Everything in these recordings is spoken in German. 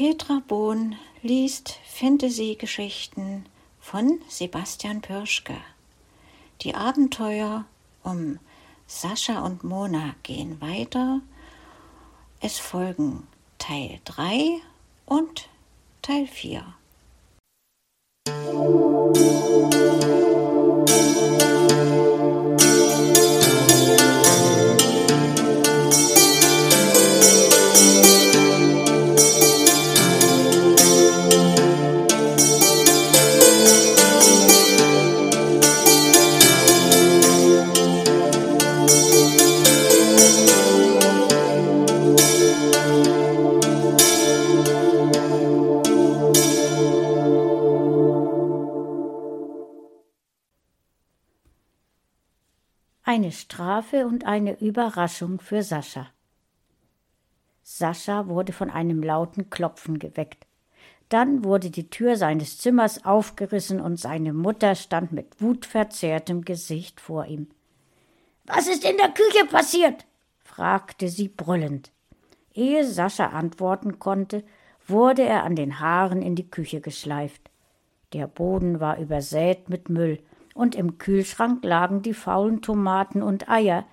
Petra Bohn liest Fantasy-Geschichten von Sebastian Pirschke. Die Abenteuer um Sascha und Mona gehen weiter. Es folgen Teil 3 und Teil 4. Eine Strafe und eine Überraschung für Sascha. Sascha wurde von einem lauten Klopfen geweckt. Dann wurde die Tür seines Zimmers aufgerissen und seine Mutter stand mit wutverzerrtem Gesicht vor ihm. Was ist in der Küche passiert? fragte sie brüllend. Ehe Sascha antworten konnte, wurde er an den Haaren in die Küche geschleift. Der Boden war übersät mit Müll, und im Kühlschrank lagen die faulen Tomaten und Eier,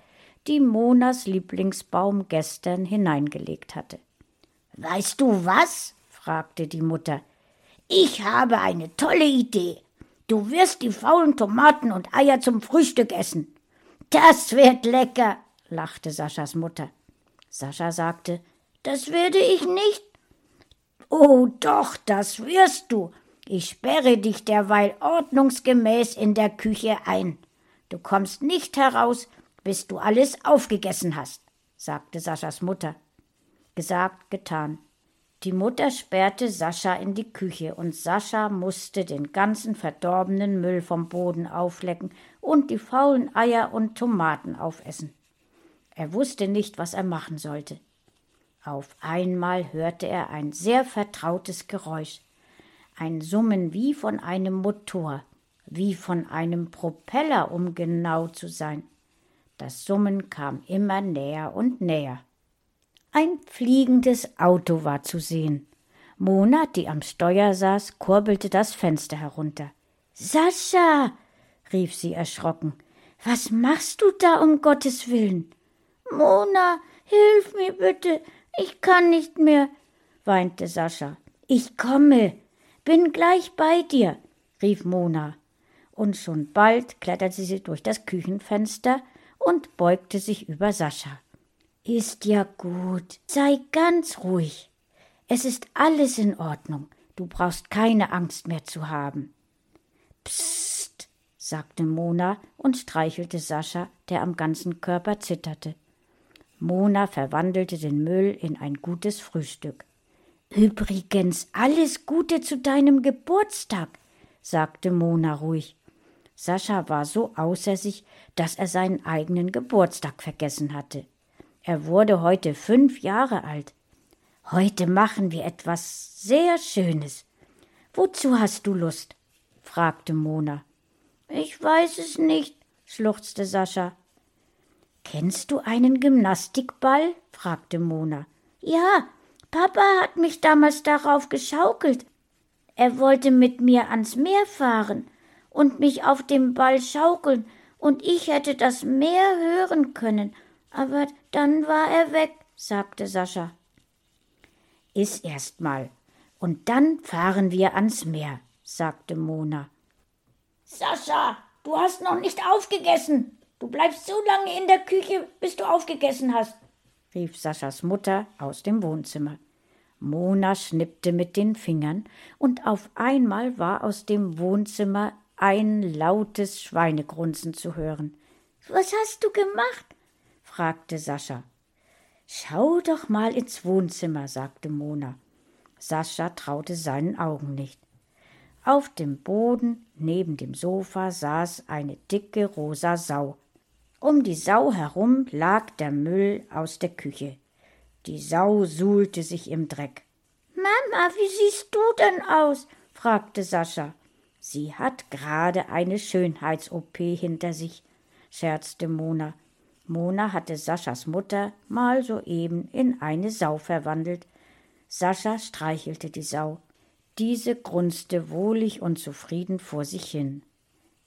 die Monas Lieblingsbaum gestern hineingelegt hatte. Weißt du was? fragte die Mutter. Ich habe eine tolle Idee. Du wirst die faulen Tomaten und Eier zum Frühstück essen. Das wird lecker, lachte Saschas Mutter. Sascha sagte, das werde ich nicht. Oh doch, das wirst du. Ich sperre dich derweil ordnungsgemäß in der Küche ein. Du kommst nicht heraus, bis du alles aufgegessen hast, sagte Saschas Mutter. Gesagt, getan. Die Mutter sperrte Sascha in die Küche und Sascha musste den ganzen verdorbenen Müll vom Boden auflecken und die faulen Eier und Tomaten aufessen. Er wusste nicht, was er machen sollte. Auf einmal hörte er ein sehr vertrautes Geräusch ein Summen wie von einem Motor, wie von einem Propeller, um genau zu sein. Das Summen kam immer näher und näher. Ein fliegendes Auto war zu sehen. Mona, die am Steuer saß, kurbelte das Fenster herunter. Sascha, rief sie erschrocken, was machst du da um Gottes willen? Mona, hilf mir bitte, ich kann nicht mehr, weinte Sascha. Ich komme, bin gleich bei dir, rief Mona, und schon bald kletterte sie durch das Küchenfenster und beugte sich über Sascha. Ist ja gut, sei ganz ruhig. Es ist alles in Ordnung, du brauchst keine Angst mehr zu haben. Psst, sagte Mona und streichelte Sascha, der am ganzen Körper zitterte. Mona verwandelte den Müll in ein gutes Frühstück. Übrigens alles Gute zu deinem Geburtstag, sagte Mona ruhig. Sascha war so außer sich, dass er seinen eigenen Geburtstag vergessen hatte. Er wurde heute fünf Jahre alt. Heute machen wir etwas sehr Schönes. Wozu hast du Lust? fragte Mona. Ich weiß es nicht, schluchzte Sascha. Kennst du einen Gymnastikball? fragte Mona. Ja, Papa hat mich damals darauf geschaukelt. Er wollte mit mir ans Meer fahren und mich auf dem Ball schaukeln, und ich hätte das Meer hören können, aber dann war er weg, sagte Sascha. Iss erst mal, und dann fahren wir ans Meer, sagte Mona. Sascha, du hast noch nicht aufgegessen. Du bleibst so lange in der Küche, bis du aufgegessen hast, rief Saschas Mutter aus dem Wohnzimmer. Mona schnippte mit den Fingern, und auf einmal war aus dem Wohnzimmer ein lautes Schweinegrunzen zu hören. Was hast du gemacht? fragte Sascha. Schau doch mal ins Wohnzimmer, sagte Mona. Sascha traute seinen Augen nicht. Auf dem Boden neben dem Sofa saß eine dicke rosa Sau. Um die Sau herum lag der Müll aus der Küche. Die Sau suhlte sich im Dreck. Mama, wie siehst du denn aus? fragte Sascha. Sie hat gerade eine Schönheits-OP hinter sich, scherzte Mona. Mona hatte Saschas Mutter mal soeben in eine Sau verwandelt. Sascha streichelte die Sau. Diese grunzte wohlig und zufrieden vor sich hin.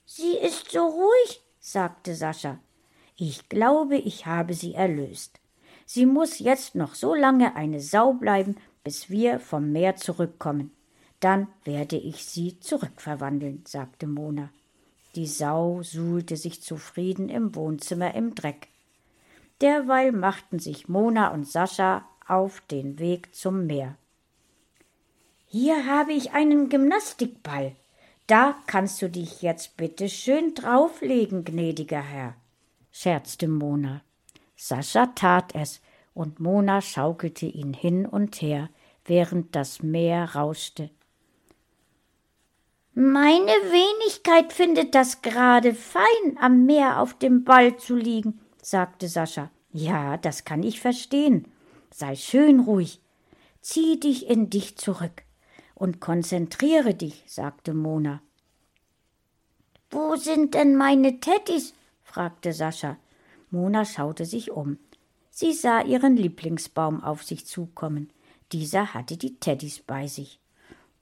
Sie ist so ruhig, sagte Sascha. Ich glaube, ich habe sie erlöst. Sie muss jetzt noch so lange eine Sau bleiben, bis wir vom Meer zurückkommen. Dann werde ich sie zurückverwandeln, sagte Mona. Die Sau suhlte sich zufrieden im Wohnzimmer im Dreck. Derweil machten sich Mona und Sascha auf den Weg zum Meer. Hier habe ich einen Gymnastikball. Da kannst du dich jetzt bitte schön drauflegen, gnädiger Herr, scherzte Mona. Sascha tat es, und Mona schaukelte ihn hin und her, während das Meer rauschte. Meine Wenigkeit findet das gerade fein, am Meer auf dem Ball zu liegen, sagte Sascha. Ja, das kann ich verstehen. Sei schön ruhig. Zieh dich in dich zurück und konzentriere dich, sagte Mona. Wo sind denn meine Teddys? Fragte Sascha. Mona schaute sich um. Sie sah ihren Lieblingsbaum auf sich zukommen. Dieser hatte die Teddys bei sich.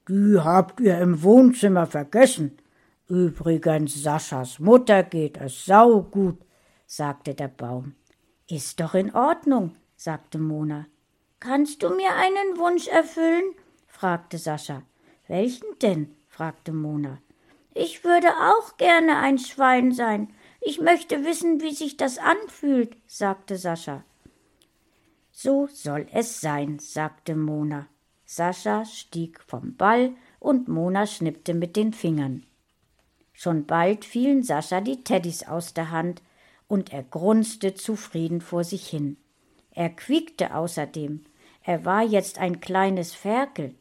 Die habt ihr im Wohnzimmer vergessen. Übrigens, Saschas Mutter geht es saugut, sagte der Baum. Ist doch in Ordnung, sagte Mona. Kannst du mir einen Wunsch erfüllen? fragte Sascha. Welchen denn? fragte Mona. Ich würde auch gerne ein Schwein sein. Ich möchte wissen, wie sich das anfühlt, sagte Sascha. So soll es sein, sagte Mona. Sascha stieg vom Ball und Mona schnippte mit den Fingern. Schon bald fielen Sascha die Teddys aus der Hand und er grunzte zufrieden vor sich hin. Er quiekte außerdem. Er war jetzt ein kleines Ferkel.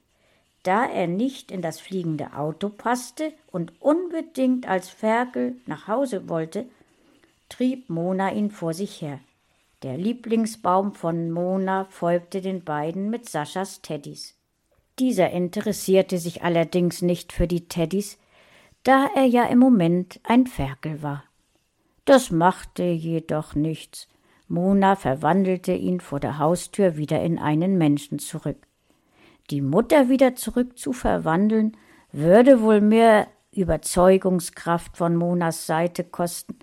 Da er nicht in das fliegende Auto passte und unbedingt als Ferkel nach Hause wollte, trieb Mona ihn vor sich her. Der Lieblingsbaum von Mona folgte den beiden mit Saschas Teddys. Dieser interessierte sich allerdings nicht für die Teddys, da er ja im Moment ein Ferkel war. Das machte jedoch nichts. Mona verwandelte ihn vor der Haustür wieder in einen Menschen zurück. Die Mutter wieder zurück zu verwandeln, würde wohl mehr Überzeugungskraft von Monas Seite kosten.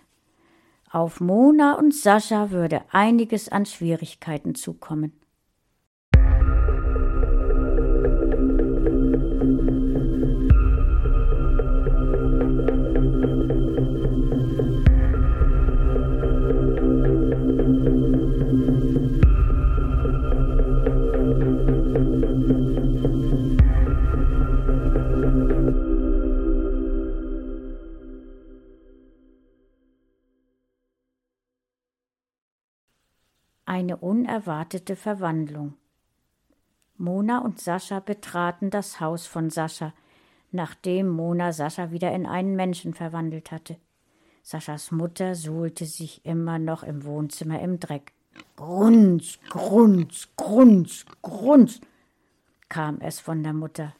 Auf Mona und Sascha würde einiges an Schwierigkeiten zukommen. Unerwartete Verwandlung. Mona und Sascha betraten das Haus von Sascha, nachdem Mona Sascha wieder in einen Menschen verwandelt hatte. Saschas Mutter suhlte sich immer noch im Wohnzimmer im Dreck. Grunz, grunz, grunz, grunz, kam es von der Mutter.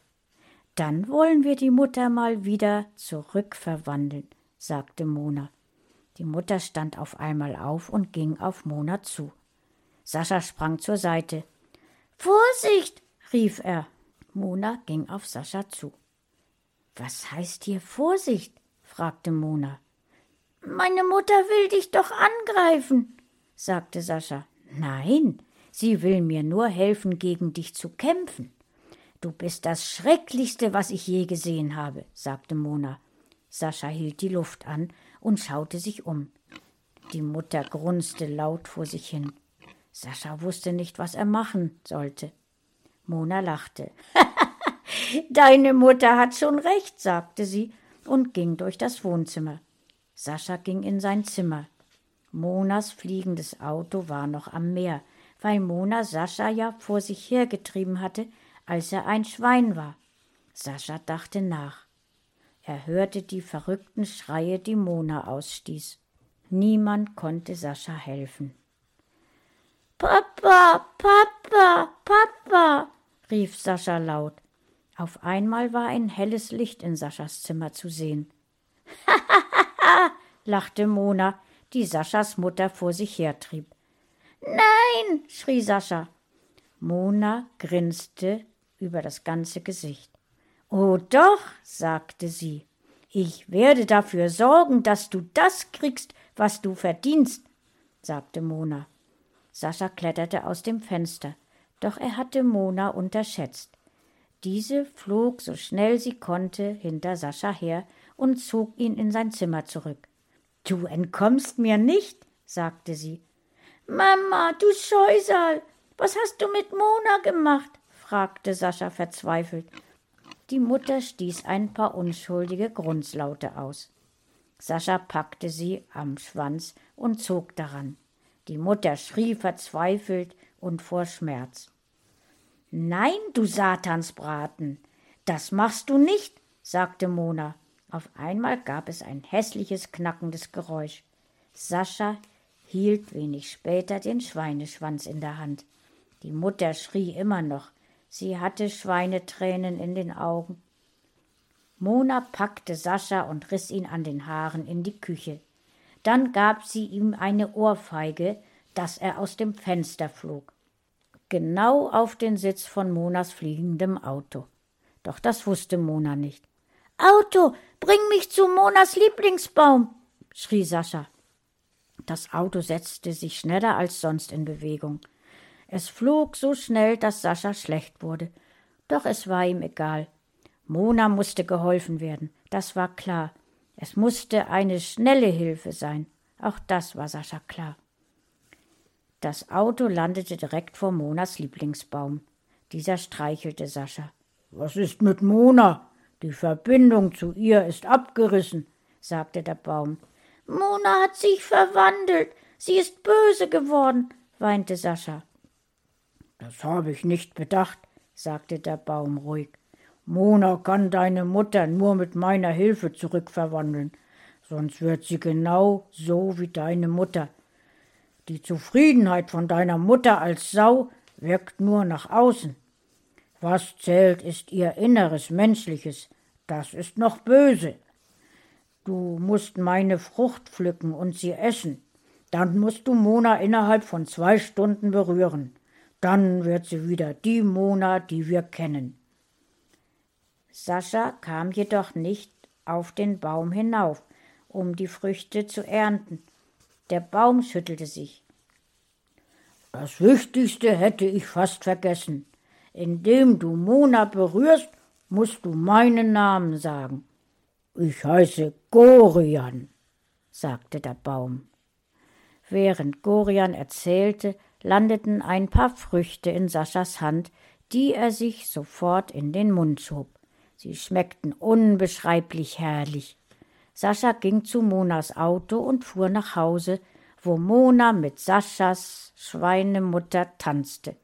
Dann wollen wir die Mutter mal wieder zurückverwandeln, sagte Mona. Die Mutter stand auf einmal auf und ging auf Mona zu. Sascha sprang zur Seite. Vorsicht! rief er. Mona ging auf Sascha zu. Was heißt hier Vorsicht? fragte Mona. Meine Mutter will dich doch angreifen, sagte Sascha. Nein, sie will mir nur helfen, gegen dich zu kämpfen. Du bist das Schrecklichste, was ich je gesehen habe, sagte Mona. Sascha hielt die Luft an und schaute sich um. Die Mutter grunzte laut vor sich hin. Sascha wusste nicht, was er machen sollte. Mona lachte. Deine Mutter hat schon recht, sagte sie und ging durch das Wohnzimmer. Sascha ging in sein Zimmer. Monas fliegendes Auto war noch am Meer, weil Mona Sascha ja vor sich hergetrieben hatte, als er ein Schwein war. Sascha dachte nach. Er hörte die verrückten Schreie, die Mona ausstieß. Niemand konnte Sascha helfen. Papa, Papa, Papa, rief Sascha laut. Auf einmal war ein helles Licht in Saschas Zimmer zu sehen. Hahaha, lachte Mona, die Saschas Mutter vor sich hertrieb. Nein, schrie Sascha. Mona grinste über das ganze Gesicht. Oh doch, sagte sie, ich werde dafür sorgen, dass du das kriegst, was du verdienst, sagte Mona. Sascha kletterte aus dem Fenster, doch er hatte Mona unterschätzt. Diese flog so schnell sie konnte hinter Sascha her und zog ihn in sein Zimmer zurück. Du entkommst mir nicht, sagte sie. Mama, du Scheusal, was hast du mit Mona gemacht? fragte Sascha verzweifelt. Die Mutter stieß ein paar unschuldige Grunzlaute aus. Sascha packte sie am Schwanz und zog daran. Die Mutter schrie verzweifelt und vor Schmerz. Nein, du Satansbraten, das machst du nicht, sagte Mona. Auf einmal gab es ein hässliches, knackendes Geräusch. Sascha hielt wenig später den Schweineschwanz in der Hand. Die Mutter schrie immer noch. Sie hatte Schweinetränen in den Augen. Mona packte Sascha und riss ihn an den Haaren in die Küche. Dann gab sie ihm eine Ohrfeige, dass er aus dem Fenster flog. Genau auf den Sitz von Monas fliegendem Auto. Doch das wusste Mona nicht. Auto, bring mich zu Monas Lieblingsbaum, schrie Sascha. Das Auto setzte sich schneller als sonst in Bewegung. Es flog so schnell, dass Sascha schlecht wurde. Doch es war ihm egal. Mona musste geholfen werden, das war klar. Es musste eine schnelle Hilfe sein. Auch das war Sascha klar. Das Auto landete direkt vor Monas Lieblingsbaum. Dieser streichelte Sascha. Was ist mit Mona? Die Verbindung zu ihr ist abgerissen, sagte der Baum. Mona hat sich verwandelt. Sie ist böse geworden, weinte Sascha. Das habe ich nicht bedacht, sagte der Baum ruhig. Mona kann deine Mutter nur mit meiner Hilfe zurückverwandeln, sonst wird sie genau so wie deine Mutter. Die Zufriedenheit von deiner Mutter als Sau wirkt nur nach außen. Was zählt, ist ihr inneres Menschliches, das ist noch böse. Du musst meine Frucht pflücken und sie essen. Dann musst du Mona innerhalb von zwei Stunden berühren. Dann wird sie wieder die Mona, die wir kennen. Sascha kam jedoch nicht auf den Baum hinauf, um die Früchte zu ernten. Der Baum schüttelte sich. Das Wichtigste hätte ich fast vergessen. Indem du Mona berührst, musst du meinen Namen sagen. Ich heiße Gorian, sagte der Baum. Während Gorian erzählte, landeten ein paar Früchte in Saschas Hand, die er sich sofort in den Mund schob. Sie schmeckten unbeschreiblich herrlich. Sascha ging zu Monas Auto und fuhr nach Hause, wo Mona mit Saschas Schweinemutter tanzte.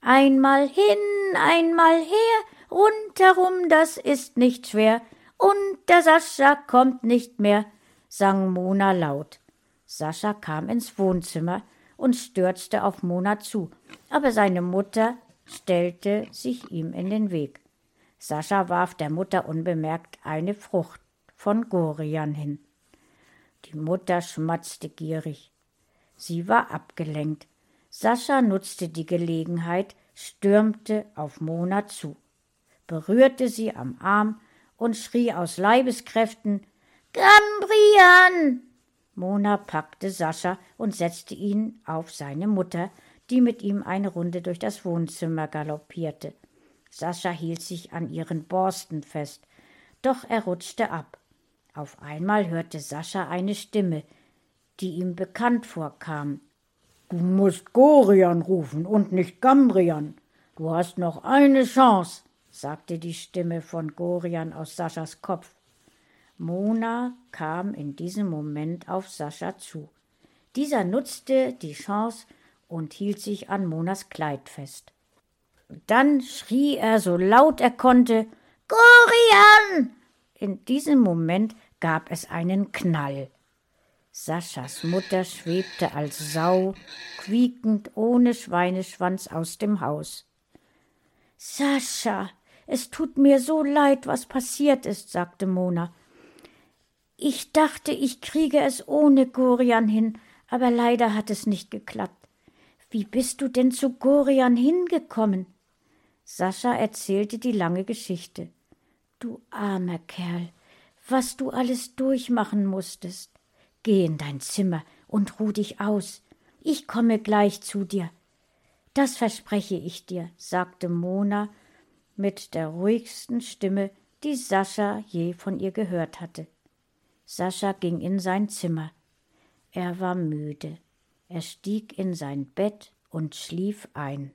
Einmal hin, einmal her, rundherum, das ist nicht schwer, und der Sascha kommt nicht mehr, sang Mona laut. Sascha kam ins Wohnzimmer und stürzte auf Mona zu, aber seine Mutter stellte sich ihm in den Weg. Sascha warf der Mutter unbemerkt eine Frucht von Gorian hin. Die Mutter schmatzte gierig. Sie war abgelenkt. Sascha nutzte die Gelegenheit, stürmte auf Mona zu, berührte sie am Arm und schrie aus Leibeskräften Gambrian. Mona packte Sascha und setzte ihn auf seine Mutter, die mit ihm eine Runde durch das Wohnzimmer galoppierte. Sascha hielt sich an ihren Borsten fest, doch er rutschte ab. Auf einmal hörte Sascha eine Stimme, die ihm bekannt vorkam. Du musst Gorian rufen und nicht Gambrian. Du hast noch eine Chance, sagte die Stimme von Gorian aus Saschas Kopf. Mona kam in diesem Moment auf Sascha zu. Dieser nutzte die Chance und hielt sich an Monas Kleid fest. Dann schrie er so laut er konnte Gorian. In diesem Moment gab es einen Knall. Saschas Mutter schwebte als Sau, quiekend ohne Schweineschwanz aus dem Haus. Sascha, es tut mir so leid, was passiert ist, sagte Mona. Ich dachte, ich kriege es ohne Gorian hin, aber leider hat es nicht geklappt. Wie bist du denn zu Gorian hingekommen? Sascha erzählte die lange Geschichte. Du armer Kerl, was du alles durchmachen musstest. Geh in dein Zimmer und ruh dich aus. Ich komme gleich zu dir. Das verspreche ich dir, sagte Mona mit der ruhigsten Stimme, die Sascha je von ihr gehört hatte. Sascha ging in sein Zimmer. Er war müde. Er stieg in sein Bett und schlief ein.